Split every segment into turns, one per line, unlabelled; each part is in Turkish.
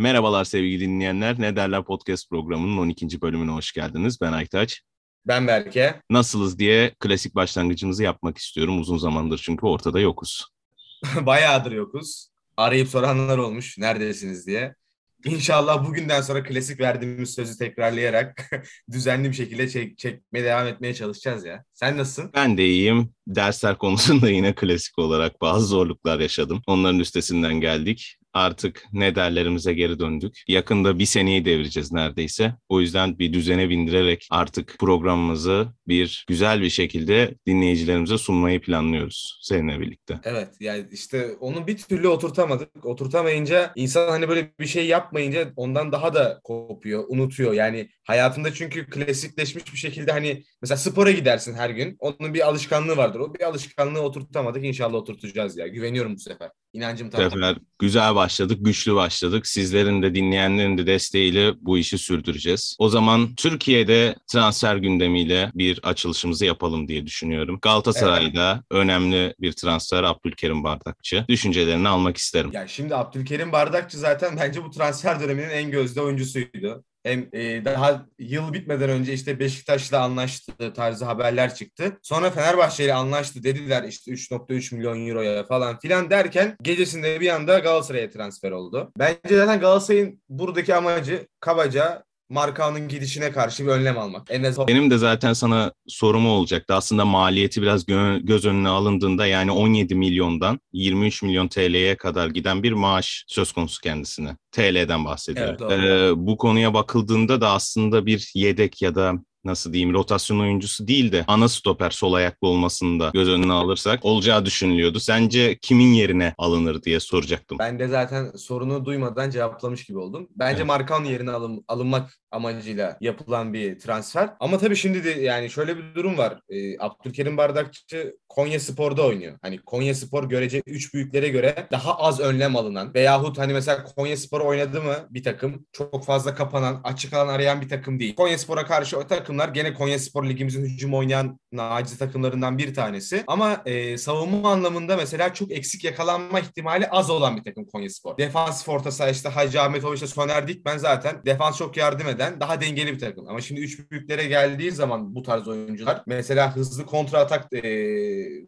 Merhabalar sevgili dinleyenler. Ne Derler Podcast programının 12. bölümüne hoş geldiniz. Ben Aytaç.
Ben Berke.
Nasılız diye klasik başlangıcımızı yapmak istiyorum. Uzun zamandır çünkü ortada yokuz.
Bayağıdır yokuz. Arayıp soranlar olmuş neredesiniz diye. İnşallah bugünden sonra klasik verdiğimiz sözü tekrarlayarak düzenli bir şekilde çek, çekmeye devam etmeye çalışacağız ya. Sen nasılsın?
Ben de iyiyim. Dersler konusunda yine klasik olarak bazı zorluklar yaşadım. Onların üstesinden geldik artık ne derlerimize geri döndük. Yakında bir seneyi devireceğiz neredeyse. O yüzden bir düzene bindirerek artık programımızı bir güzel bir şekilde dinleyicilerimize sunmayı planlıyoruz seninle birlikte.
Evet yani işte onu bir türlü oturtamadık. Oturtamayınca insan hani böyle bir şey yapmayınca ondan daha da kopuyor, unutuyor. Yani hayatında çünkü klasikleşmiş bir şekilde hani mesela spora gidersin her gün. Onun bir alışkanlığı vardır. O bir alışkanlığı oturtamadık. İnşallah oturtacağız ya. Güveniyorum bu sefer. İnancım
tam. Bu sefer güzel başladık, güçlü başladık. Sizlerin de dinleyenlerin de desteğiyle bu işi sürdüreceğiz. O zaman Türkiye'de transfer gündemiyle bir açılışımızı yapalım diye düşünüyorum. Galatasaray'da evet. önemli bir transfer Abdülkerim Bardakçı. Düşüncelerini almak isterim.
Ya şimdi Abdülkerim Bardakçı zaten bence bu transfer döneminin en gözde oyuncusuydu. Hem e, daha yıl bitmeden önce işte Beşiktaş'la anlaştı tarzı haberler çıktı. Sonra Fenerbahçe ile anlaştı dediler işte 3.3 milyon euroya falan filan derken gecesinde bir anda Galatasaray'a transfer oldu. Bence zaten Galatasaray'ın buradaki amacı kabaca markanın gidişine karşı bir önlem almak.
En azından... Benim de zaten sana sorum olacaktı. Aslında maliyeti biraz gö- göz önüne alındığında yani 17 milyondan 23 milyon TL'ye kadar giden bir maaş söz konusu kendisine. TL'den bahsediyorum. Evet, ee, bu konuya bakıldığında da aslında bir yedek ya da nasıl diyeyim rotasyon oyuncusu değil de ana stoper sol ayaklı olmasını da göz önüne alırsak olacağı düşünülüyordu. Sence kimin yerine alınır diye soracaktım.
Ben de zaten sorunu duymadan cevaplamış gibi oldum. Bence evet. Markan yerine alın, alınmak amacıyla yapılan bir transfer. Ama tabii şimdi de yani şöyle bir durum var. Ee, Abdülkerim Bardakçı Konya Spor'da oynuyor. Hani Konya Spor görece üç büyüklere göre daha az önlem alınan veyahut hani mesela Konya Spor oynadı mı bir takım çok fazla kapanan, açık alan arayan bir takım değil. Konya Spor'a karşı o takımlar gene Konya Spor ligimizin hücum oynayan naciz takımlarından bir tanesi. Ama e, savunma anlamında mesela çok eksik yakalanma ihtimali az olan bir takım Konya Spor. Defansif orta saha işte Hacı Ahmetoviç ile Soner Dikmen zaten defans çok yardım eden daha dengeli bir takım. Ama şimdi üç büyüklere geldiği zaman bu tarz oyuncular mesela hızlı kontra atak e,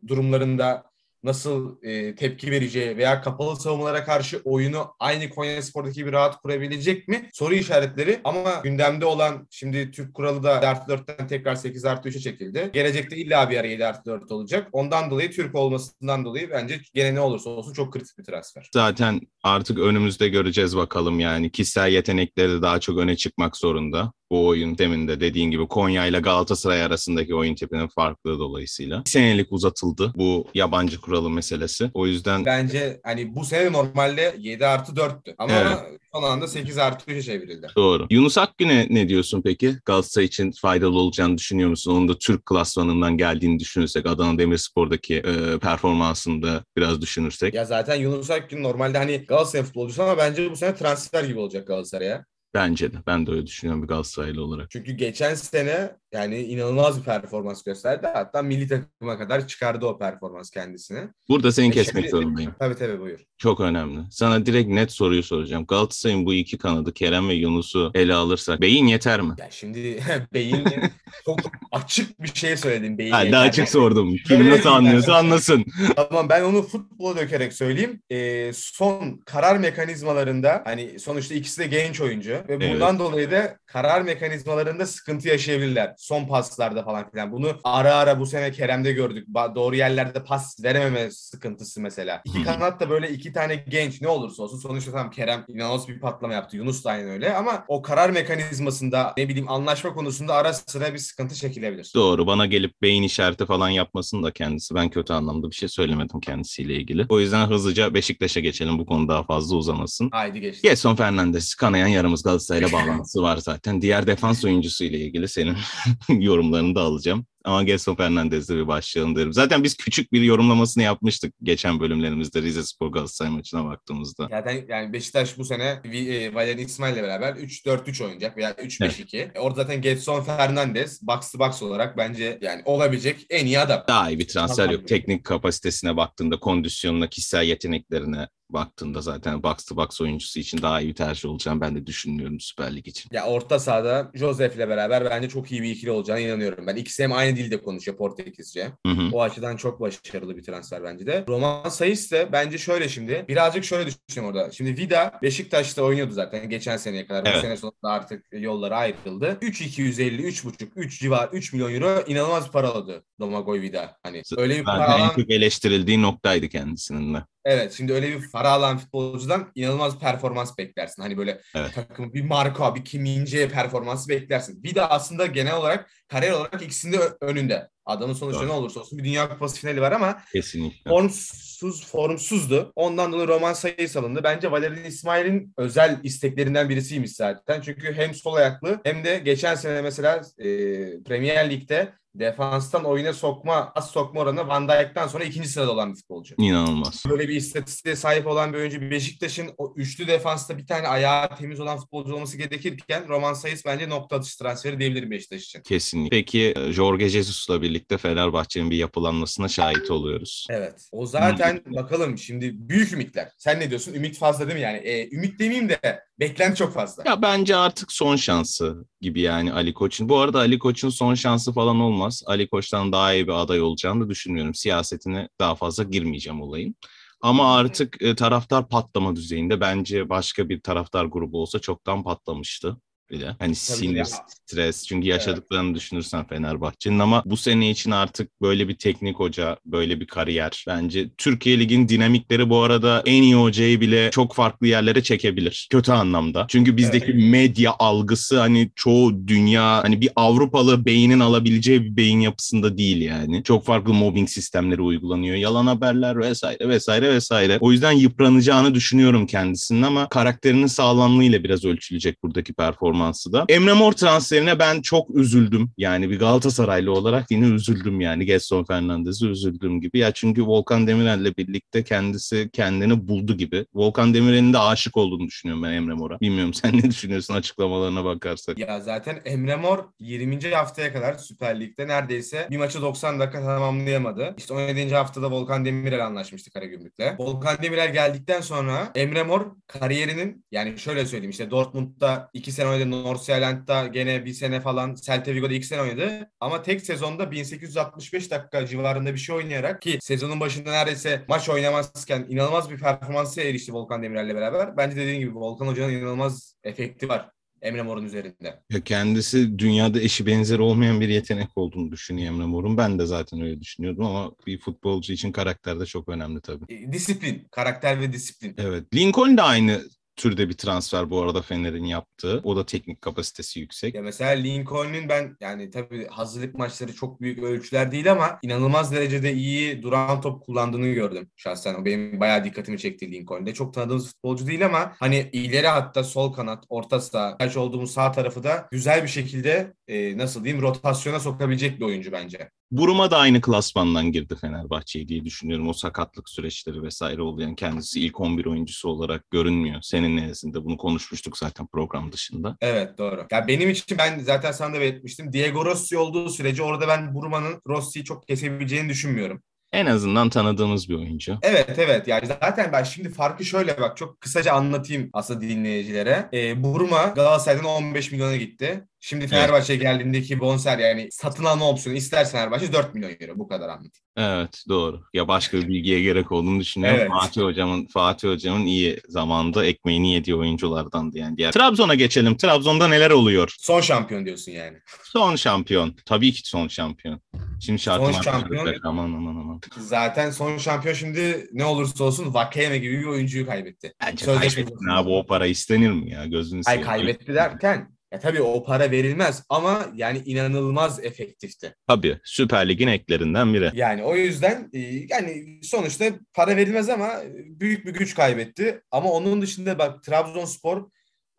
durumlarında nasıl e, tepki vereceği veya kapalı savunmalara karşı oyunu aynı Konya Spor'daki bir rahat kurabilecek mi? Soru işaretleri ama gündemde olan şimdi Türk kuralı da 7 artı 4'ten tekrar 8 artı 3'e çekildi. Gelecekte illa bir ara 7 artı 4 olacak. Ondan dolayı Türk olmasından dolayı bence gene ne olursa olsun çok kritik bir transfer.
Zaten artık önümüzde göreceğiz bakalım yani. Kişisel yetenekleri daha çok öne çıkmak zorunda bu oyun deminde dediğin gibi Konya ile Galatasaray arasındaki oyun tipinin farklılığı dolayısıyla. Bir senelik uzatıldı bu yabancı kuralı meselesi. O yüzden...
Bence hani bu sene normalde 7 artı 4'tü ama evet. son anda 8 artı 3'e çevrildi.
Doğru. Yunus Akgün'e ne diyorsun peki? Galatasaray için faydalı olacağını düşünüyor musun? Onun da Türk klasmanından geldiğini düşünürsek Adana Demirspor'daki e, performansında biraz düşünürsek.
Ya zaten Yunus Akgün normalde hani Galatasaray futbolcusu ama bence bu sene transfer gibi olacak Galatasaray'a.
Bence de. Ben de öyle düşünüyorum bir Galatasaraylı olarak.
Çünkü geçen sene yani inanılmaz bir performans gösterdi. Hatta milli takıma kadar çıkardı o performans kendisini.
Burada seni e kesmek şimdi, zorundayım.
Tabii tabii buyur.
Çok önemli. Sana direkt net soruyu soracağım. Galatasaray'ın bu iki kanadı Kerem ve Yunus'u ele alırsak beyin yeter mi?
Ya şimdi beyin çok açık bir şey söyledim. Beyin
ha, Daha açık sordum. Kim nasıl anlıyorsa anlasın.
Tamam ben onu futbola dökerek söyleyeyim. Ee, son karar mekanizmalarında hani sonuçta ikisi de genç oyuncu ve bundan evet. dolayı da karar mekanizmalarında sıkıntı yaşayabilirler son paslarda falan filan. Bunu ara ara bu sene Kerem'de gördük. Doğru yerlerde pas verememe sıkıntısı mesela. İki kanat da böyle iki tane genç ne olursa olsun sonuçta tam Kerem inanılmaz bir patlama yaptı. Yunus da aynı öyle ama o karar mekanizmasında ne bileyim anlaşma konusunda ara sıra bir sıkıntı çekilebilir.
Doğru. Bana gelip beyin işareti falan yapmasın da kendisi. Ben kötü anlamda bir şey söylemedim kendisiyle ilgili. O yüzden hızlıca Beşiktaş'a geçelim. Bu konu daha fazla uzamasın.
Haydi geç.
Gerson Fernandes kanayan yaramız Galatasaray'la bağlantısı var zaten. Diğer defans oyuncusu ile ilgili senin yorumlarını da alacağım. Ama Gelson Fernandez'le bir başlayalım derim. Zaten biz küçük bir yorumlamasını yapmıştık geçen bölümlerimizde Rize Spor Galatasaray maçına baktığımızda.
Zaten yani Beşiktaş bu sene e, Valerian İsmail ile beraber 3-4-3 oynayacak veya 3-5-2. Evet. Orada zaten Gelson Fernandez box to box olarak bence yani olabilecek en iyi adam.
Daha iyi bir transfer yok. Teknik kapasitesine baktığında kondisyonuna, kişisel yeteneklerine baktığında zaten box to box oyuncusu için daha iyi bir tercih olacağını ben de düşünmüyorum Süper Lig için.
Ya orta sahada Joseph ile beraber bence çok iyi bir ikili olacağına inanıyorum. Ben ikisi hem aynı dilde konuşuyor Portekizce.
Hı hı.
O açıdan çok başarılı bir transfer bence de. Roman Sayıs de bence şöyle şimdi. Birazcık şöyle düşünüyorum orada. Şimdi Vida Beşiktaş'ta oynuyordu zaten geçen seneye kadar.
Evet.
Bu sene sonunda artık yolları ayrıldı. 3-250, 3,5, 3 civar 3 milyon euro inanılmaz bir para aldı Domagoj Vida. Hani öyle bir para alan
çok eleştirildiği noktaydı kendisinin de.
Evet şimdi öyle bir para alan futbolcudan inanılmaz performans beklersin. Hani böyle
Evet.
takım bir Marco, bir Kim Min-jae performansı beklersin. Bir de aslında genel olarak kariyer olarak ikisinde önünde. Adamın sonuçta ne olursa olsun bir Dünya Kupası finali var ama
Kesinlikle.
formsuz formsuzdu. Ondan dolayı roman sayı salındı. Bence Valerian İsmail'in özel isteklerinden birisiymiş zaten. Çünkü hem sol ayaklı hem de geçen sene mesela e, Premier Lig'de defanstan oyuna sokma, az sokma oranı Van Dijk'ten sonra ikinci sırada olan bir futbolcu.
İnanılmaz.
Böyle bir istatistiğe sahip olan bir oyuncu Beşiktaş'ın o üçlü defansta bir tane ayağı temiz olan futbolcu olması gerekirken Roman Sayıs bence nokta atışı transferi diyebilirim Beşiktaş için.
Kesinlikle. Peki e, Jorge Jesus'la birlikte Fenerbahçe'nin bir yapılanmasına şahit oluyoruz.
Evet. O zaten bakalım şimdi büyük ümitler. Sen ne diyorsun? Ümit fazla değil mi yani? E, ümit demeyeyim de beklenti çok fazla.
Ya bence artık son şansı gibi yani Ali Koç'un. Bu arada Ali Koç'un son şansı falan olmaz. Ali Koç'tan daha iyi bir aday olacağını da düşünmüyorum. Siyasetine daha fazla girmeyeceğim olayın. Ama artık e, taraftar patlama düzeyinde bence başka bir taraftar grubu olsa çoktan patlamıştı bile. Hani sinir,
ya.
stres çünkü yaşadıklarını düşünürsen Fenerbahçe'nin ama bu sene için artık böyle bir teknik hoca, böyle bir kariyer bence Türkiye Ligi'nin dinamikleri bu arada en iyi hocayı bile çok farklı yerlere çekebilir. Kötü anlamda. Çünkü bizdeki medya algısı hani çoğu dünya hani bir Avrupalı beynin alabileceği bir beyin yapısında değil yani. Çok farklı mobbing sistemleri uygulanıyor. Yalan haberler vesaire vesaire vesaire. O yüzden yıpranacağını düşünüyorum kendisinin ama karakterinin sağlamlığıyla biraz ölçülecek buradaki performansı da. Emre Mor transferine ben çok üzüldüm. Yani bir Galatasaraylı olarak yine üzüldüm yani. Gerson Fernandez'e üzüldüğüm gibi. Ya çünkü Volkan Demirel'le birlikte kendisi kendini buldu gibi. Volkan Demirel'in de aşık olduğunu düşünüyorum ben Emre Mor'a. Bilmiyorum sen ne düşünüyorsun açıklamalarına bakarsak.
Ya zaten Emre Mor 20. haftaya kadar Süper Lig'de neredeyse bir maçı 90 dakika tamamlayamadı. İşte 17. haftada Volkan Demirel anlaşmıştı Karagümrük'le. Volkan Demirel geldikten sonra Emre Mor kariyerinin yani şöyle söyleyeyim işte Dortmund'da 2 sene oynadı, Nordsjælland'da gene bir sene falan, Celta Vigo'da 2 sene oynadı. Ama tek sezonda 1865 dakika civarında bir şey oynayarak ki sezonun başında neredeyse maç oynamazken inanılmaz bir performansa erişti Volkan Demirel'le beraber. Bence dediğim gibi Volkan Hoca'nın inanılmaz efekti var. Emre Mor'un üzerinde.
Ya kendisi dünyada eşi benzeri olmayan bir yetenek olduğunu düşünüyor Emre Mor'un. Ben de zaten öyle düşünüyordum ama bir futbolcu için karakter de çok önemli tabii.
E, Disiplin, karakter ve disiplin.
Evet. Lincoln de aynı türde bir transfer bu arada Fener'in yaptığı. O da teknik kapasitesi yüksek.
Ya mesela Lincoln'un ben yani tabii hazırlık maçları çok büyük ölçüler değil ama inanılmaz derecede iyi duran top kullandığını gördüm şahsen. O benim bayağı dikkatimi çekti Lincoln'de. Çok tanıdığımız futbolcu değil ama hani ileri hatta sol kanat, orta saha, kaç olduğumuz sağ tarafı da güzel bir şekilde e, nasıl diyeyim rotasyona sokabilecek bir oyuncu bence.
Buruma da aynı klasmandan girdi Fenerbahçe'ye diye düşünüyorum. O sakatlık süreçleri vesaire oldu. Yani kendisi ilk 11 oyuncusu olarak görünmüyor. Senin nezdinde bunu konuşmuştuk zaten program dışında.
Evet doğru. Ya benim için ben zaten sana da belirtmiştim. Diego Rossi olduğu sürece orada ben Buruma'nın Rossi'yi çok kesebileceğini düşünmüyorum.
En azından tanıdığımız bir oyuncu.
Evet evet yani zaten ben şimdi farkı şöyle bak çok kısaca anlatayım aslında dinleyicilere. Ee, Buruma Galatasaray'dan 15 milyona gitti. Şimdi Fenerbahçe'ye geldiğindeki bonser yani satın alma opsiyonu istersen Fenerbahçe 4 milyon euro bu kadar anlatayım.
Evet doğru. Ya başka bir bilgiye gerek olduğunu düşünüyorum.
Evet.
Fatih hocamın Fatih hocamın iyi zamanda ekmeğini yediği oyunculardandı yani. Diğer Trabzon'a geçelim. Trabzon'da neler oluyor?
Son şampiyon diyorsun yani.
Son şampiyon. Tabii ki son şampiyon. Şimdi şarkı
Son şampiyon.
Aman aman aman.
Zaten son şampiyon şimdi ne olursa olsun Vakeme gibi bir oyuncuyu kaybetti.
Bence
Sözleşme
abi o para istenir mi ya? Gözünü
Ay
seveyim.
kaybetti derken ya tabii o para verilmez ama yani inanılmaz efektifti.
Tabii Süper Lig'in eklerinden biri.
Yani o yüzden e, yani sonuçta para verilmez ama büyük bir güç kaybetti. Ama onun dışında bak Trabzonspor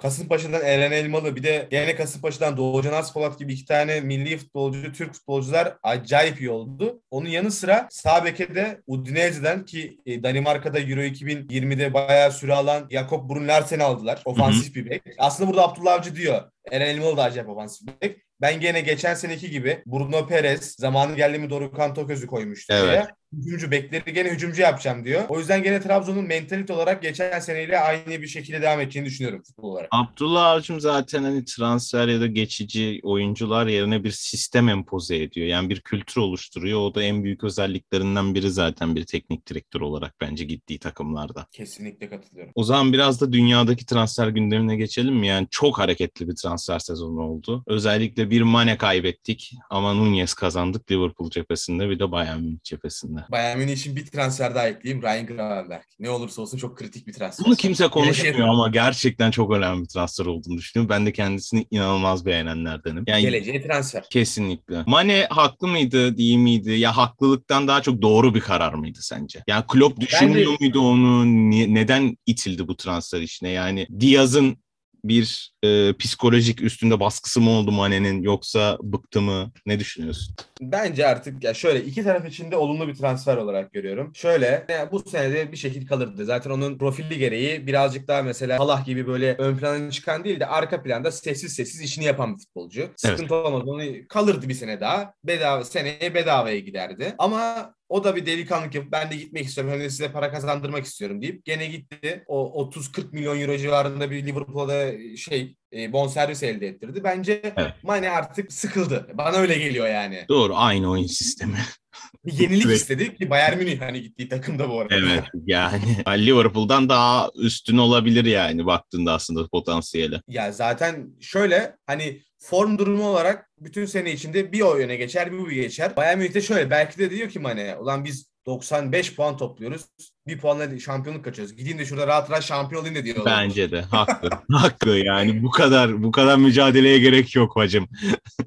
Kasımpaşa'dan Eren Elmalı bir de yine Kasımpaşa'dan Doğucan Aspolat gibi iki tane milli futbolcu, Türk futbolcular acayip iyi oldu. Onun yanı sıra sağ beke de Udinese'den ki e, Danimarka'da Euro 2020'de bayağı süre alan Jakob Brun Larsen'i aldılar. Ofansif bir bek. Aslında burada Abdullah Avcı diyor. Eren Elmalı da acayip bir bek. Ben gene geçen seneki gibi Bruno Perez zamanı geldi mi Dorukhan Toköz'ü koymuştu
Evet.
diye. hücumcu bekleri gene hücumcu yapacağım diyor. O yüzden gene Trabzon'un mentalite olarak geçen seneyle aynı bir şekilde devam edeceğini düşünüyorum futbol olarak.
Abdullah Avcım zaten hani transfer ya da geçici oyuncular yerine bir sistem empoze ediyor. Yani bir kültür oluşturuyor. O da en büyük özelliklerinden biri zaten bir teknik direktör olarak bence gittiği takımlarda.
Kesinlikle katılıyorum.
O zaman biraz da dünyadaki transfer gündemine geçelim mi? Yani çok hareketli bir transfer sezonu oldu. Özellikle bir Mane kaybettik ama Nunez kazandık Liverpool cephesinde bir de Bayern Münih cephesinde.
Bayern Münih için bir transfer daha ekleyeyim. Ryan Gravenberg. Ne olursa olsun çok kritik bir transfer.
Bunu kimse konuşmuyor ama gerçekten çok önemli bir transfer olduğunu düşünüyorum. Ben de kendisini inanılmaz beğenenlerdenim.
Yani Geleceğe transfer.
Kesinlikle. Mane haklı mıydı, değil miydi? Ya haklılıktan daha çok doğru bir karar mıydı sence? Yani Klopp düşünmüyor muydu onu? Neden itildi bu transfer işine? Yani Diaz'ın bir e, psikolojik üstünde baskısı mı oldu Mane'nin yoksa bıktı mı? Ne düşünüyorsun?
Bence artık ya şöyle iki taraf için de olumlu bir transfer olarak görüyorum. Şöyle yani bu senede bir şekilde kalırdı. Zaten onun profili gereği birazcık daha mesela Allah gibi böyle ön plana çıkan değil de arka planda sessiz sessiz işini yapan bir futbolcu. Sıkıntı evet. olmaz. Onu kalırdı bir sene daha. Bedava seneye bedavaya giderdi. Ama o da bir delikanlık yapıp ben de gitmek istiyorum. Hem de size para kazandırmak istiyorum deyip gene gitti. O 30-40 milyon euro civarında bir Liverpool'da şey e, bonservis elde ettirdi. Bence evet. Mane artık sıkıldı. Bana öyle geliyor yani.
Doğru aynı oyun sistemi.
Bir yenilik evet. istedi ki Bayern Münih hani gittiği takımda bu arada.
Evet yani Liverpool'dan daha üstün olabilir yani baktığında aslında potansiyeli.
Ya zaten şöyle hani form durumu olarak bütün sene içinde bir o yöne geçer bir bu geçer. Bayern Münih'te şöyle belki de diyor ki Mane ulan biz 95 puan topluyoruz. Bir puanla şampiyonluk kaçıyoruz. Gideyim de şurada rahat rahat şampiyon olayım da diyor.
Bence de haklı. haklı yani bu kadar bu kadar mücadeleye gerek yok hacım.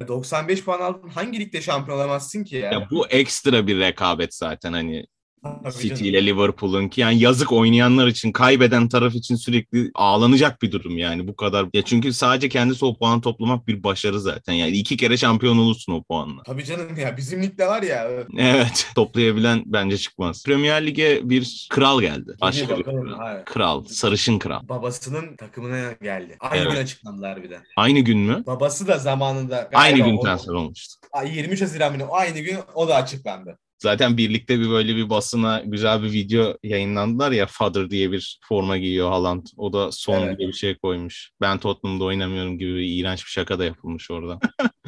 95 puan aldın hangi ligde şampiyon olamazsın ki ya?
ya bu ekstra bir rekabet zaten hani City ile Liverpool'un ki yani yazık oynayanlar için kaybeden taraf için sürekli ağlanacak bir durum yani bu kadar. Ya çünkü sadece kendisi o puan toplamak bir başarı zaten. Yani iki kere şampiyon olursun o puanla.
Tabii canım ya bizim ligde var ya.
Evet toplayabilen bence çıkmaz. Premier Lig'e bir kral geldi. Başka bir kral. kral. Sarışın kral.
Babasının takımına geldi. Aynı evet. gün açıklandılar bir de.
Aynı gün mü?
Babası da zamanında.
Aynı gün transfer olmuştu.
23 Haziran günü aynı gün o da açıklandı.
Zaten birlikte bir böyle bir basına güzel bir video yayınlandılar ya Father diye bir forma giyiyor Haaland. O da son evet. diye bir şey koymuş. Ben Tottenham'da oynamıyorum gibi bir iğrenç bir şaka da yapılmış orada.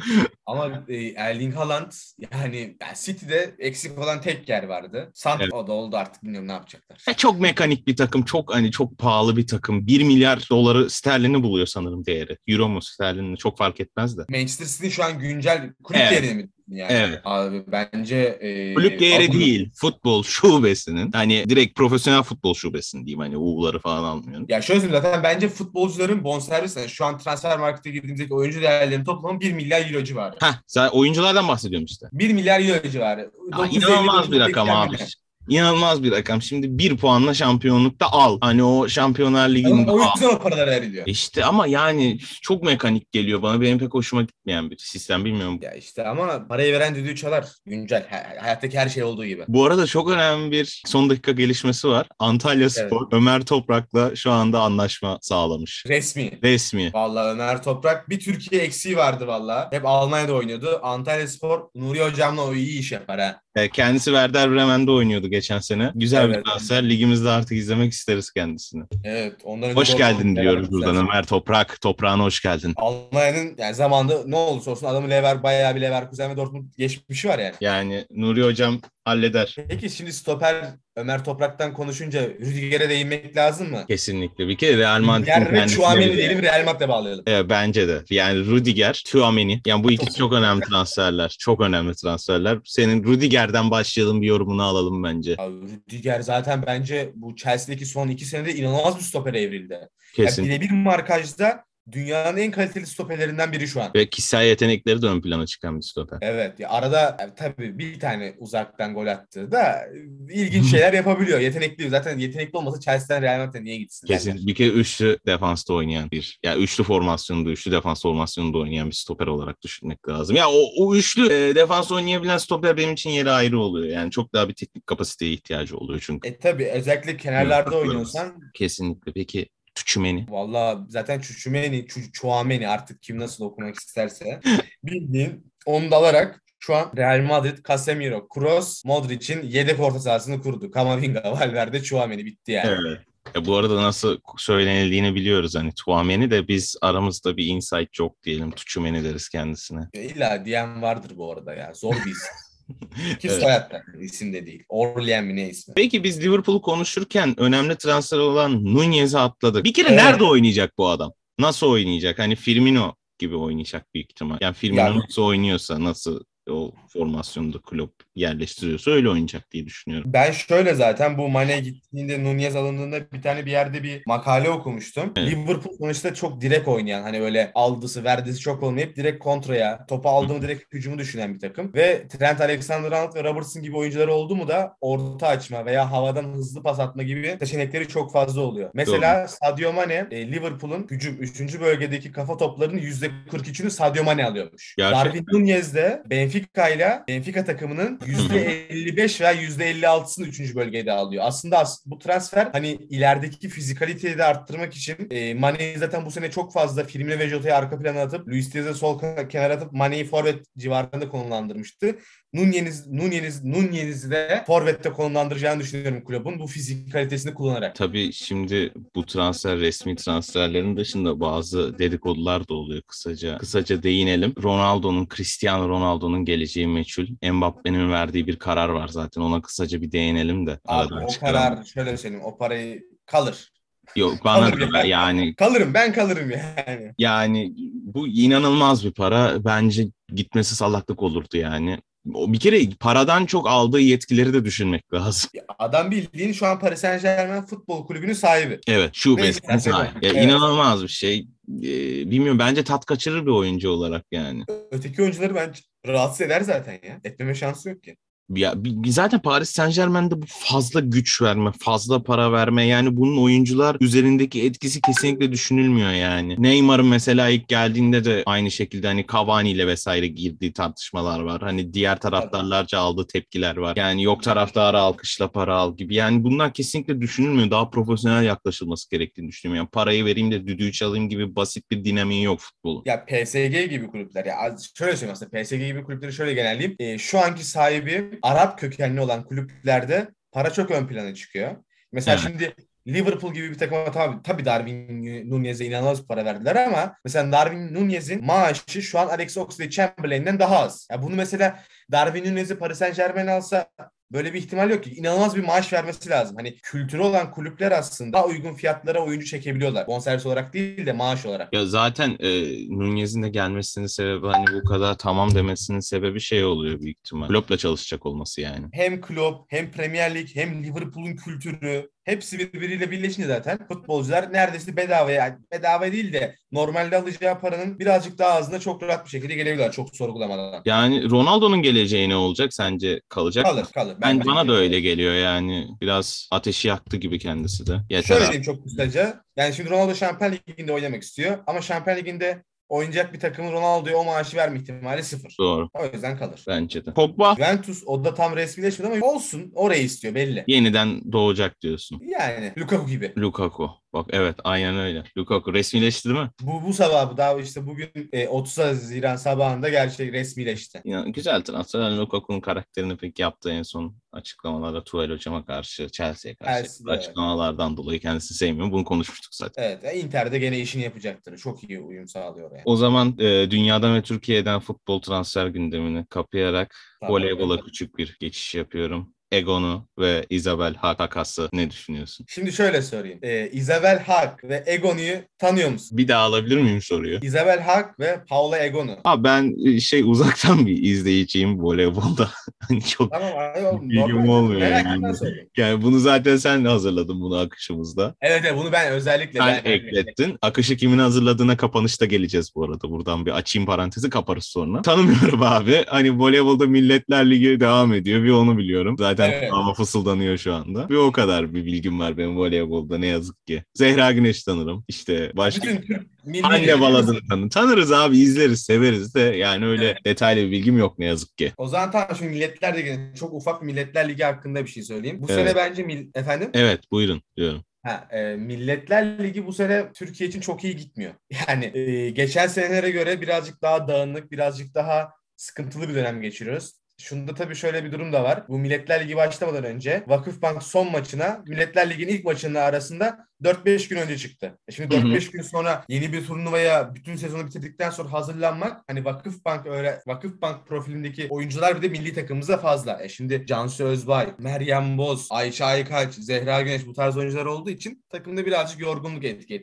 Ama e, Erling Haaland yani, yani City'de eksik olan tek yer vardı. Sant evet. o da oldu artık bilmiyorum ne yapacaklar.
Ya çok mekanik bir takım. Çok hani çok pahalı bir takım. 1 milyar doları sterlini buluyor sanırım değeri. Euro mu sterlini çok fark etmez de.
Manchester City şu an güncel kulüp evet. değeri mi yani. Evet. Abi bence e,
kulüp değeri Avrupa... değil, futbol şubesinin hani direkt profesyonel futbol şubesinin diyeyim hani U'ları falan almıyorum.
Ya şöyle söyleyeyim zaten bence futbolcuların bonservis yani şu an transfer markete girdiğimizdeki oyuncu değerlerinin toplamı 1 milyar euro civarı.
Heh, sen oyunculardan bahsediyorum işte.
1 milyar euro civarı.
Ya, inanılmaz bir rakam abi. Milyar. İnanılmaz bir rakam. Şimdi bir puanla şampiyonlukta al. Hani o Şampiyonlar Ligi'nde
O yüzden o paralar veriliyor.
İşte ama yani çok mekanik geliyor bana. Benim pek hoşuma gitmeyen bir sistem bilmiyorum.
Ya işte ama parayı veren düdüğü çalar. Güncel. Hayattaki her şey olduğu gibi.
Bu arada çok önemli bir son dakika gelişmesi var. Antalya Spor evet. Ömer Toprak'la şu anda anlaşma sağlamış.
Resmi.
Resmi.
Vallahi Ömer Toprak bir Türkiye eksiği vardı vallahi. Hep Almanya'da oynuyordu. Antalya Spor Nuri Hocam'la o iyi iş yapar ha.
E, kendisi Werder Bremen'de oynuyordu geçen sene. Güzel evet. bir transfer. Ligimizde artık izlemek isteriz kendisini.
Evet.
Ondan hoş geldin diyoruz buradan Ömer Toprak. Toprağına hoş geldin.
Almanya'nın yani zamanda ne olursa olsun adamın Lever bayağı bir Leverkusen ve Dortmund geçmişi var yani.
Yani Nuri Hocam halleder.
Peki şimdi stoper Ömer Toprak'tan konuşunca Rüdiger'e değinmek lazım mı?
Kesinlikle. Bir kere Real Madrid'in
kendisine... Yani Chouameni diyelim Real Madrid'e bağlayalım.
Evet, bence de. Yani Rüdiger, Chouameni. Yani bu ikisi çok önemli transferler. Çok önemli transferler. Senin Rüdiger'den başlayalım bir yorumunu alalım bence.
Abi, Rüdiger zaten bence bu Chelsea'deki son iki senede inanılmaz bir stoper evrildi.
Kesin.
Yani birebir markajda dünyanın en kaliteli stoperlerinden biri şu an.
Ve kişisel yetenekleri de ön plana çıkan bir stoper.
Evet. Ya arada yani tabii bir tane uzaktan gol attı da ilginç şeyler yapabiliyor. Yetenekli. Zaten yetenekli olmasa Chelsea'den Real Madrid'e niye gitsin?
Kesin. Derler. Bir kere üçlü defansta oynayan bir. Ya yani üçlü formasyonunda, üçlü defans formasyonunda oynayan bir stoper olarak düşünmek lazım. Ya o, o üçlü e, defans oynayabilen stoper benim için yeri ayrı oluyor. Yani çok daha bir teknik kapasiteye ihtiyacı oluyor çünkü.
E tabii özellikle kenarlarda oynuyorsan.
Kesinlikle. Peki Çuçumeni.
Valla zaten Çuçumeni, Çuçuameni artık kim nasıl okumak isterse bildiğin onu da alarak Şu an Real Madrid, Casemiro, Kroos, Modric'in yedek orta sahasını kurdu. Kamavinga, Valverde, Chouameni bitti yani.
Evet. E, bu arada nasıl söylenildiğini biliyoruz. Hani Tuameni de biz aramızda bir insight çok diyelim. Tuçumeni deriz kendisine.
E, İlla diyen vardır bu arada ya. Zor bir. Ki
Evet.
soyadda isim de değil. Orlean mi ne ismi?
Peki biz Liverpool'u konuşurken önemli transfer olan Nunez'i atladık. Bir kere
Evet.
nerede oynayacak bu adam? Nasıl oynayacak? Hani Firmino gibi oynayacak büyük ihtimal. Yani Firmino
Yani-
nasıl oynuyorsa, nasıl o formasyonda kulüp yerleştiriyorsa öyle oynayacak diye düşünüyorum.
Ben şöyle zaten bu Mane gittiğinde Nunez alındığında bir tane bir yerde bir makale okumuştum.
Evet.
Liverpool sonuçta çok direkt oynayan hani öyle aldısı verdisi çok olmayıp direkt kontraya topu aldı mı direkt hücumu düşünen bir takım. Ve Trent Alexander-Arnold ve Robertson gibi oyuncuları oldu mu da orta açma veya havadan hızlı pas atma gibi seçenekleri çok fazla oluyor. Mesela Sadio Mane e, Liverpool'un hücum 3. bölgedeki kafa toplarının %43'ünü Sadio Mane alıyormuş.
Gerçekten.
Darwin Nunez de Benfica ile Benfica takımının %55 veya %56'sını 3. bölgede alıyor. Aslında as- bu transfer hani ilerideki fizikaliteyi de arttırmak için e, Mane'yi zaten bu sene çok fazla Firmino ve Jota'yı arka plana atıp Luis Diaz'ı sol kenara atıp Mane'yi forvet civarında konumlandırmıştı. Nunez, Nunez, Nunez'i de forvette konumlandıracağını düşünüyorum kulübün bu fizik kalitesini kullanarak.
Tabii şimdi bu transfer resmi transferlerin dışında bazı dedikodular da oluyor kısaca. Kısaca değinelim. Ronaldo'nun, Cristiano Ronaldo'nun geleceği meçhul. Mbappe'nin verdiği bir karar var zaten. Ona kısaca bir değinelim de.
Abi o
çıkaralım.
karar şöyle söyleyeyim o parayı kalır.
Yok bana
Kalır
da
ya.
yani
Kalırım ben kalırım yani.
yani bu inanılmaz bir para. Bence gitmesi salaklık olurdu yani. Bir kere paradan çok aldığı yetkileri de düşünmek lazım.
Adam bildiğin şu an Paris Saint Germain futbol kulübünün sahibi.
Evet şubesine
Neyse,
sahip. Ya,
evet.
inanılmaz bir şey. Ee, bilmiyorum bence tat kaçırır bir oyuncu olarak yani.
Öteki oyuncuları bence rahatsız eder zaten ya. Etmeme şansı yok ki.
Ya zaten Paris Saint Germain'de bu fazla güç verme, fazla para verme yani bunun oyuncular üzerindeki etkisi kesinlikle düşünülmüyor yani. Neymar'ın mesela ilk geldiğinde de aynı şekilde hani Cavani ile vesaire girdiği tartışmalar var. Hani diğer taraftarlarca aldığı tepkiler var. Yani yok taraftarı alkışla para al gibi. Yani bunlar kesinlikle düşünülmüyor. Daha profesyonel yaklaşılması gerektiğini düşünüyorum. Yani parayı vereyim de düdüğü çalayım gibi basit bir dinamiği yok futbolun.
Ya PSG gibi kulüpler ya şöyle söyleyeyim aslında PSG gibi kulüpleri şöyle genelleyeyim. Ee, şu anki sahibi Arap kökenli olan kulüplerde para çok ön plana çıkıyor. Mesela
Evet.
şimdi Liverpool gibi bir takıma tabii, tabii Darwin Nunez'e inanılmaz para verdiler ama mesela Darwin Nunez'in maaşı şu an Alex Oxlade-Chamberlain'den daha az. Ya bunu mesela Darwin Nunez'i Paris Saint Germain alsa böyle bir ihtimal yok ki. İnanılmaz bir maaş vermesi lazım. Hani kültürü olan kulüpler aslında daha uygun fiyatlara oyuncu çekebiliyorlar. Bonservis olarak değil de maaş olarak.
Ya zaten e, Nunez'in de gelmesinin sebebi hani bu kadar tamam demesinin sebebi şey oluyor büyük ihtimal. Klopp'la çalışacak olması yani.
hem Klopp hem Premier Lig hem Liverpool'un kültürü hepsi birbiriyle birleşince zaten futbolcular neredeyse bedava yani bedava değil de normalde alacağı paranın birazcık daha azına çok rahat bir şekilde gelebiliyorlar çok sorgulamadan.
Yani Ronaldo'nun geleceği ne olacak sence? Kalacak?
Kalır kalır.
Ben,
Bence
bana da öyle geliyor yani. Biraz ateşi yaktı gibi kendisi de. Yeter
Şöyle
artık.
diyeyim çok kısaca. Yani şimdi Ronaldo Şampiyon Ligi'nde oynamak istiyor ama Şampiyon Ligi'nde oynayacak bir takımın Ronaldo'ya o maaşı verme ihtimali sıfır.
Doğru.
O yüzden kalır.
Bence de. Pogba
Juventus o da tam resmileşmedi ama olsun orayı istiyor belli.
yeniden doğacak diyorsun.
Yani Lukaku gibi.
Lukaku. Bak evet aynen öyle. Lukaku resmileşti değil mi?
Bu, bu sabah daha işte bugün e, 30 Haziran sabahında gerçek resmileşti.
Yani güzel transfer. Hani Lukaku'nun karakterini pek yaptığı en son açıklamalarda Tuval hocama karşı, Chelsea'ye karşı
Chelsea'de, evet.
açıklamalardan dolayı kendisini sevmiyorum. Bunu konuşmuştuk zaten.
Evet Inter'de gene işini yapacaktır. Çok iyi uyum sağlıyor yani.
O zaman e, dünyadan ve Türkiye'den futbol transfer gündemini kapayarak
Tamam,
voleybola
evet.
küçük bir geçiş yapıyorum. Egonu ve Isabel Hak takası ne düşünüyorsun?
Şimdi şöyle sorayım. E, Isabel Hak ve Egonu'yu tanıyor musun?
Bir daha alabilir miyim soruyu?
Isabel Hak ve Paula Egonu.
Abi ben e, şey uzaktan bir izleyiciyim voleybolda. Hani çok
Tamam abi.
Bilgim olmuyor yani. yani bunu zaten sen hazırladın bunu akışımızda.
Evet evet bunu ben özellikle
Sen
ben
eklettin. Akışı kimin hazırladığına kapanışta geleceğiz bu arada. Buradan bir açayım parantezi kaparız sonra. Tanımıyorum abi. Hani voleybolda Milletler Ligi devam ediyor. Bir onu biliyorum. Zaten
Evet.
kulağıma fısıldanıyor şu anda. Bir o kadar bir bilgim var benim voleybolda ne yazık ki. Zehra Güneş tanırım. İşte başka
ligleri-
Baladın'ı tanırım. Tanırız abi izleriz severiz de yani öyle
Evet.
detaylı bir bilgim yok ne yazık ki.
O zaman tamam şimdi Milletler Ligi çok ufak Milletler Ligi hakkında bir şey söyleyeyim. Bu
Evet.
sene bence mil- efendim
Evet buyurun diyorum.
Ha, e, Milletler Ligi bu sene Türkiye için çok iyi gitmiyor. Yani e, geçen senelere göre birazcık daha dağınık, birazcık daha sıkıntılı bir dönem geçiriyoruz. Şunda tabii şöyle bir durum da var. Bu Milletler Ligi başlamadan önce Vakıfbank son maçına Milletler Ligi'nin ilk maçının arasında 4-5 gün önce çıktı. E şimdi 4-5 gün sonra yeni bir turnuvaya bütün sezonu bitirdikten sonra hazırlanmak hani Vakıfbank öyle Vakıfbank profilindeki oyuncular bir de milli takımımızda fazla. E şimdi Cansu Özbay, Meryem Boz, Ayça Aykaç, Zehra Güneş bu tarz oyuncular olduğu için takımda birazcık yorgunluk etki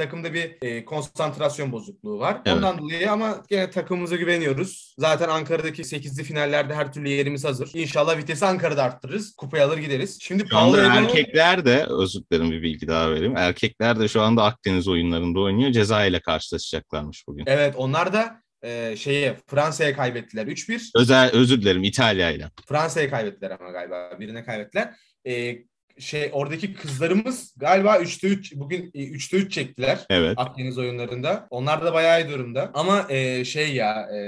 Takımda bir e, konsantrasyon bozukluğu var. Evet. Ondan dolayı ama gene takımımıza güveniyoruz. Zaten Ankara'daki 8'li finallerde her türlü yerimiz hazır. İnşallah vitesi Ankara'da arttırırız. Kupayı alır gideriz.
Şimdi şu anda Paolo erkekler de özür dilerim bir bilgi daha vereyim. Erkekler de şu anda Akdeniz oyunlarında oynuyor. Ceza ile karşılaşacaklarmış bugün.
Evet onlar da e, şeye Fransa'ya kaybettiler 3-1.
Özel özür dilerim İtalya ile.
Fransa'ya kaybettiler ama galiba birine kaybettiler. E, şey oradaki kızlarımız galiba 3'te 3 bugün 3'te e, 3 çektiler. Evet. Akdeniz oyunlarında. Onlar da bayağı iyi durumda. Ama e, şey ya e,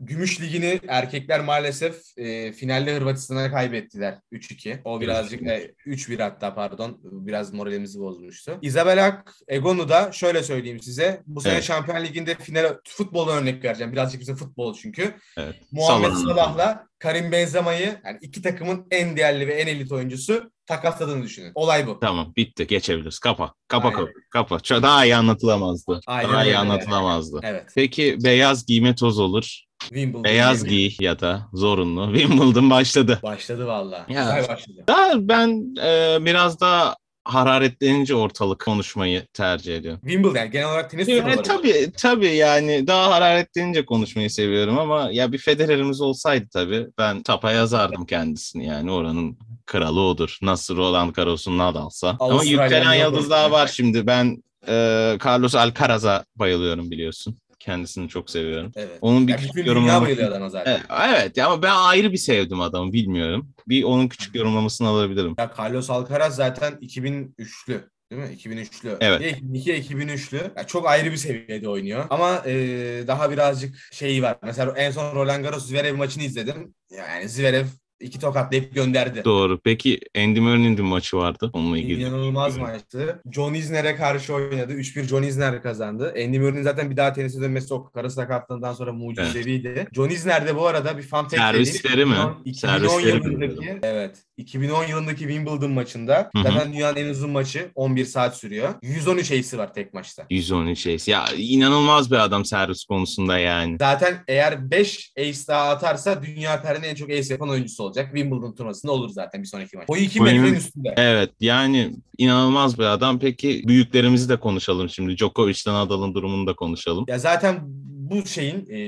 Gümüş Ligi'ni erkekler maalesef e, finalde Hırvatistan'a kaybettiler 3-2. O birazcık e, 3-1 hatta pardon. Biraz moralimizi bozmuştu. Isabel Egonu da şöyle söyleyeyim size. Bu sene evet. Şampiyon Ligi'nde final futbol örnek vereceğim. Birazcık bize futbol çünkü. Evet. Muhammed Salah'la Karim Benzema'yı yani iki takımın en değerli ve en elit oyuncusu takasladığını düşünün. Olay bu.
Tamam bitti geçebiliriz. Kapa. Kapa kapa. kapa. Çok daha iyi anlatılamazdı. Aynen daha iyi anlatılamazdı. Evet. Peki beyaz giyme toz olur. Wimbledon Beyaz giy ya da zorunlu. Wimbledon başladı.
Başladı valla. Güzel başladı.
Daha ben e, biraz daha hararetlenince ortalık konuşmayı tercih ediyorum.
Wimbledon yani genel olarak tenis evet,
tabii tabii yani daha hararetlenince konuşmayı seviyorum ama ya bir Federer'imiz olsaydı tabii ben tapa yazardım kendisini yani oranın kralı odur. Nasıl Roland Garros'un Nadal'sa. Ama yükselen yıldızlar var şimdi. Ben e, Carlos Alcaraz'a bayılıyorum biliyorsun. Kendisini çok seviyorum. Evet. Onun bir yani küçük yorumlaması. zaten. Evet, evet ama ben ayrı bir sevdim adamı bilmiyorum. Bir onun küçük yorumlamasını alabilirim.
Ya Carlos Alcaraz zaten 2003'lü. Değil mi? 2003'lü.
Evet.
2002 2003'lü. Yani çok ayrı bir seviyede oynuyor. Ama e, daha birazcık şeyi var. Mesela en son Roland Garros Zverev maçını izledim. Yani Zverev iki tokatlayıp gönderdi.
Doğru. Peki Andy Murray'nin bir maçı vardı. Onunla ilgili.
İnanılmaz maçtı. John Isner'e karşı oynadı. 3-1 John Isner kazandı. Andy Murray'nin zaten bir daha tenise dönmesi o karı sakatlığından sonra mucizeviydi. Evet. John Isner de bu arada bir fan
Servisleri mi?
2010 Servisleri yılındaki, evet. 2010 yılındaki Wimbledon maçında Hı-hı. zaten dünyanın en uzun maçı 11 saat sürüyor. 113 ace'i var tek maçta.
113 ace. Ya inanılmaz bir adam servis konusunda yani.
Zaten eğer 5 ace daha atarsa dünya tarihinin en çok ace yapan oyuncusu olacak. Wimbledon turnuvasında olur zaten bir sonraki maç. Boyu 2 metrenin üstünde.
Evet yani inanılmaz bir adam. Peki büyüklerimizi de konuşalım şimdi. Djokovic'ten Nadal'ın durumunu da konuşalım.
Ya zaten bu şeyin e,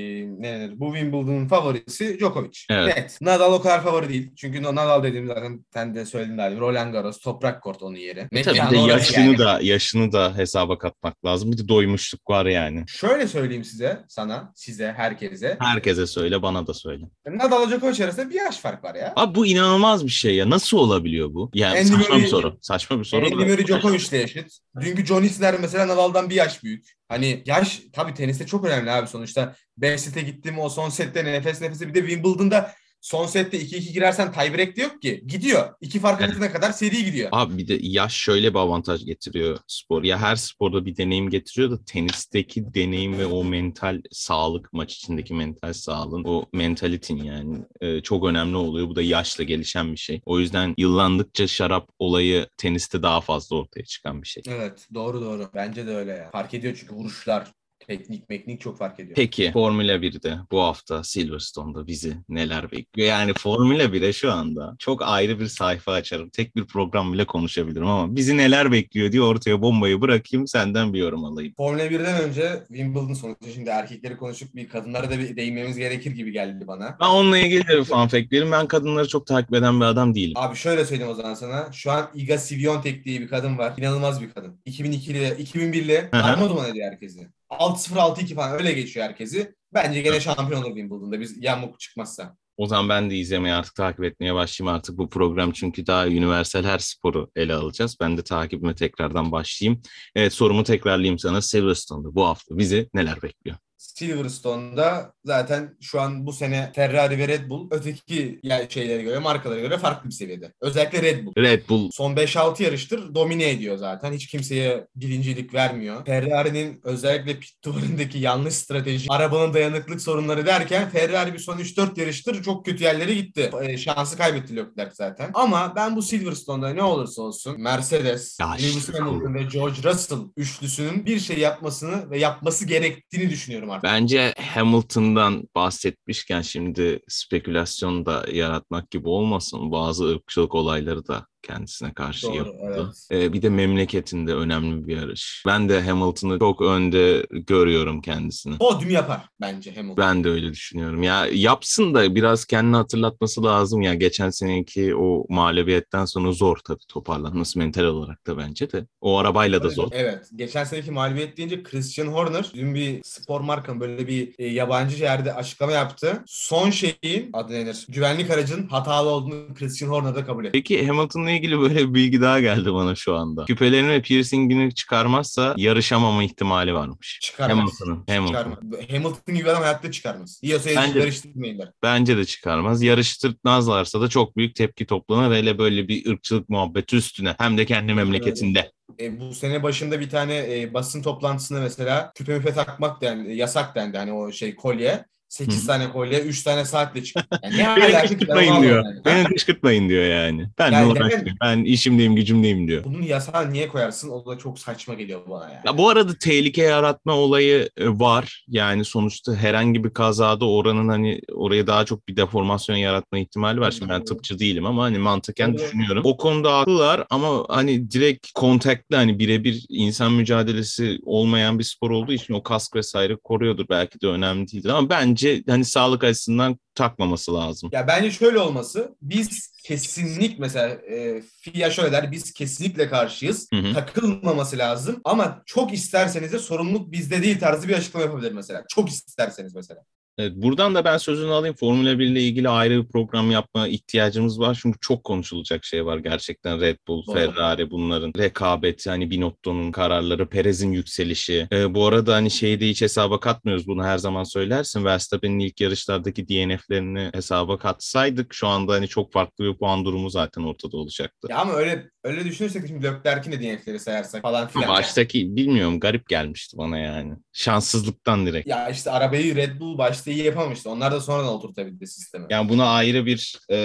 ne denir? Bu Wimbledon'un favorisi Djokovic. Evet. Net. Nadal o kadar favori değil. Çünkü Nadal dediğim zaten sen de söyledin abi. Roland Garros, toprak kort onun yeri.
Net Tabii de yaşını yani. da yaşını da hesaba katmak lazım. Bir de doymuşluk var yani.
Şöyle söyleyeyim size, sana, size, herkese.
Herkese söyle, bana da söyle.
Nadal Djokovic arasında bir yaş fark var ya.
Abi bu inanılmaz bir şey ya. Nasıl olabiliyor bu? Yani Andy saçma Murray, bir soru. Saçma bir soru.
Andy Murray Djokovic'le eşit. Dünkü John Isner mesela Nadal'dan bir yaş büyük. Hani yaş tabii teniste çok önemli abi sonuçta. 5 sete gittim o son sette nefes nefese bir de Wimbledon'da son sette 2-2 girersen tiebreak de yok ki. Gidiyor. İki fark atına kadar seri gidiyor.
Abi bir de yaş şöyle bir avantaj getiriyor spor. Ya her sporda bir deneyim getiriyor da tenisteki deneyim ve o mental sağlık maç içindeki mental sağlığın o mentalitin yani e, çok önemli oluyor. Bu da yaşla gelişen bir şey. O yüzden yıllandıkça şarap olayı teniste daha fazla ortaya çıkan bir şey.
Evet doğru doğru. Bence de öyle ya. Fark ediyor çünkü vuruşlar, Teknik meknik çok fark ediyor.
Peki Formula 1'de bu hafta Silverstone'da bizi neler bekliyor? Yani Formula 1'e şu anda çok ayrı bir sayfa açarım. Tek bir program bile konuşabilirim ama bizi neler bekliyor diye ortaya bombayı bırakayım senden bir yorum alayım.
Formula 1'den önce Wimbledon sonuçta şimdi erkekleri konuşup bir kadınlara da bir değinmemiz gerekir gibi geldi bana.
Ben onunla ilgili de bir fun fact vereyim. Ben kadınları çok takip eden bir adam değilim.
Abi şöyle söyleyeyim o zaman sana. Şu an Iga Swiatek diye bir kadın var. İnanılmaz bir kadın. 2002'li 2001'li darma duman ediyor herkesi. 6-0-6-2 falan öyle geçiyor herkesi. Bence gene şampiyon olur Wimbledon'da biz yamuk çıkmazsa.
O zaman ben de izlemeye artık takip etmeye başlayayım artık bu program çünkü daha universal her sporu ele alacağız. Ben de takibime tekrardan başlayayım. Evet sorumu tekrarlayayım sana. Silverstone'da bu hafta bizi neler bekliyor?
Silverstone'da zaten şu an bu sene Ferrari ve Red Bull öteki yani şeylere göre, markalara göre farklı bir seviyede. Özellikle Red Bull.
Red Bull
Son 5-6 yarıştır domine ediyor zaten. Hiç kimseye birincilik vermiyor. Ferrari'nin özellikle pit duvarındaki yanlış strateji, arabanın dayanıklık sorunları derken Ferrari bir son 3-4 yarıştır çok kötü yerlere gitti. E, şansı kaybetti Leclerc zaten. Ama ben bu Silverstone'da ne olursa olsun Mercedes, Lewis Hamilton ve George Russell üçlüsünün bir şey yapmasını ve yapması gerektiğini düşünüyorum artık.
Bence Hamilton'dan bahsetmişken şimdi spekülasyon da yaratmak gibi olmasın. Bazı ırkçılık olayları da kendisine karşı
Doğru,
yapıldı.
evet.
Ee, bir de memleketinde önemli bir yarış. Ben de Hamilton'ı çok önde görüyorum kendisini.
Podyum yapar bence Hamilton.
Ben de öyle düşünüyorum. Ya yapsın da biraz kendini hatırlatması lazım ya. Geçen seneki o mağlubiyetten sonra zor tabii toparlanması mental olarak da bence de. O arabayla da zor.
Evet. Geçen seneki mağlubiyet deyince Christian Horner dün bir spor markanın böyle bir e, yabancı yerde açıklama yaptı. Son şeyin adı nedir? Güvenlik aracının hatalı olduğunu Christian Horner da kabul etti.
Peki Hamilton'la ilgili böyle bir bilgi daha geldi bana şu anda. Küpelerini ve piercingini çıkarmazsa yarışamama ihtimali varmış.
Çıkarmaz.
Hamilton'ın. Hamilton.
Çıkarmaz. Hamilton gibi adam hayatta çıkarmaz.
Bence-
yarıştırmayınlar.
Bence de çıkarmaz. Yarıştırmazlarsa da çok büyük tepki toplanır. Hele böyle bir ırkçılık muhabbeti üstüne. Hem de kendi memleketinde.
E, bu sene başında bir tane e, basın toplantısında mesela küpe müpe takmak dendi, yasak dendi hani o şey kolye. 8
Hı.
tane kolye, 3 tane saatle çıktı. Yani ne
Beni
alaka ki?
kışkırtmayın diyor.
yani.
Beni kışkırtmayın diyor yani. Ben
Yani
uğraşayım? Ben işimdeyim, gücümdeyim diyor.
Bunun yasağı niye koyarsın? O da çok saçma geliyor bana yani.
Ya bu arada tehlike yaratma olayı e, var. Yani sonuçta herhangi bir kazada oranın hani oraya daha çok bir deformasyon yaratma ihtimali var. Şimdi ben tıpçı değilim ama hani mantıken
Evet.
düşünüyorum. O konuda haklılar ama hani direkt kontaktle hani birebir insan mücadelesi olmayan bir spor olduğu için o kask vesaire koruyordur. Belki de önemli değildir ama bence hani sağlık açısından takmaması lazım.
Ya bence şöyle olması biz kesinlik mesela e, FİA şöyle der biz kesinlikle karşıyız.
Hı hı.
Takılmaması lazım ama çok isterseniz de sorumluluk bizde değil tarzı bir açıklama yapabilir mesela. Çok isterseniz mesela.
Evet, buradan da ben sözünü alayım. Formula 1 ile ilgili ayrı bir program yapma ihtiyacımız var. Çünkü çok konuşulacak şey var gerçekten. Red Bull,
Doğru.
Ferrari bunların rekabeti, hani Binotto'nun kararları, Perez'in yükselişi. Ee, bu arada hani şeyi de hiç hesaba katmıyoruz. Bunu her zaman söylersin. Verstappen'in ilk yarışlardaki DNF'lerini hesaba katsaydık şu anda hani çok farklı bir puan durumu zaten ortada olacaktı.
Ya ama öyle öyle düşünürsek şimdi Leclerc'in de DNF'leri sayarsak falan filan.
Baştaki bilmiyorum garip gelmişti bana yani. Şanssızlıktan direkt.
Ya işte arabayı Red Bull başta iyi yapamamıştı. Onlar da sonradan oturtabildi sistemi.
Yani buna ayrı bir e,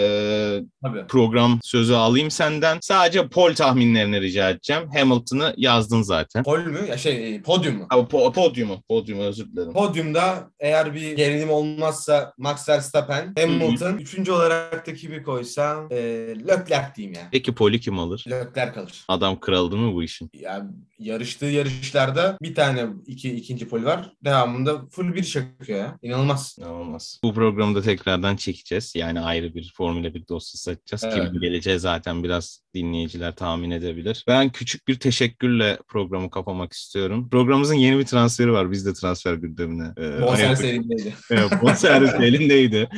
Tabii.
program sözü alayım senden. Sadece pol tahminlerini rica edeceğim. Hamilton'ı yazdın zaten.
Pol mü? Ya şey e, podyum mu?
Ha, po- podyumu, podyumu özür dilerim.
Podyumda eğer bir gerilim olmazsa Max Verstappen, Hamilton, üçüncü olarak da kimi koysam e, Leclerc diyeyim yani.
Peki poli kim alır?
Leclerc kalır.
Adam kraldı mı bu işin?
Ya yarıştığı yarışlarda bir tane iki ikinci poli var. Devamında full bir çakıyor ya. İnanılmaz.
Olmaz. Bu programı da tekrardan çekeceğiz. Yani ayrı bir Formula 1 dosyası açacağız.
Evet.
Kimin geleceği zaten biraz dinleyiciler tahmin edebilir. Ben küçük bir teşekkürle programı kapamak istiyorum. Programımızın yeni bir transferi var. Biz de transfer gündemine. e,
Bonservis elindeydi.
Evet, bonservis elindeydi.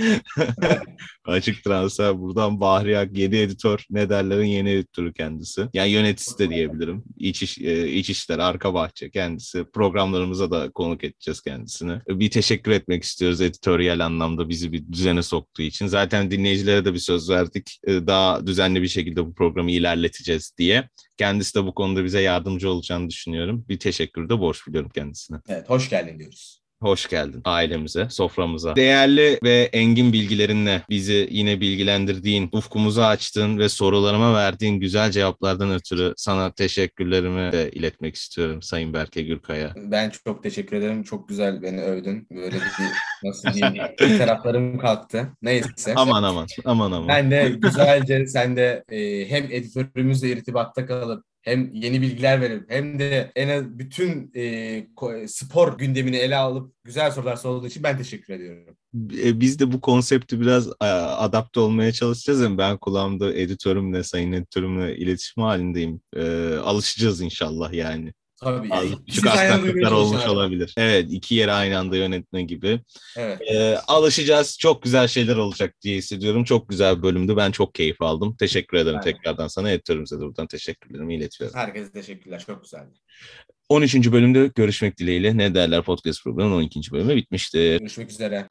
Açık transfer buradan Bahri Ak yeni editör ne derlerin yeni editörü kendisi. Yani yöneticisi de diyebilirim. İç, iş, e, iç işler arka bahçe kendisi. Programlarımıza da konuk edeceğiz kendisini. Bir teşekkür etmek istiyoruz editoryal anlamda bizi bir düzene soktuğu için. Zaten dinleyicilere de bir söz verdik. E, Daha düzenli bir şekilde bu programı ilerleteceğiz diye. Kendisi de bu konuda bize yardımcı olacağını düşünüyorum. Bir teşekkür de borç biliyorum kendisine.
Evet hoş geldin diyoruz.
Hoş geldin ailemize, soframıza. Değerli ve engin bilgilerinle bizi yine bilgilendirdiğin, ufkumuzu açtığın ve sorularıma verdiğin güzel cevaplardan ötürü sana teşekkürlerimi de iletmek istiyorum Sayın Berke Gürkaya.
Ben çok teşekkür ederim. Çok güzel beni övdün. Böyle bir nasıl diyeyim taraflarım kalktı. Neyse.
Aman aman, aman aman.
Ben de güzelce sen de e, hem editörümüzle irtibatta kalıp hem yeni bilgiler verip hem de en az bütün e, spor gündemini ele alıp güzel sorular sorduğu için ben teşekkür ediyorum.
E, Biz de bu konsepti biraz e, adapte olmaya çalışacağız. Yani ben kulağımda editörümle, sayın editörümle iletişim halindeyim. E, alışacağız inşallah yani.
Tabii.
Az
Yani
küçük aksaklıklar olmuş olabilir. Evet, iki yere aynı anda yönetme gibi.
Evet.
Ee, alışacağız. Çok güzel şeyler olacak diye hissediyorum. Çok güzel bir bölümdü. Ben çok keyif aldım. Teşekkür ederim
de.
tekrardan sana. Editörümüze de buradan teşekkürlerimi iletiyorum.
Herkese teşekkürler. Çok güzeldi.
13. bölümde görüşmek dileğiyle. Ne derler podcast programının 12. bölümü bitmiştir.
Görüşmek üzere.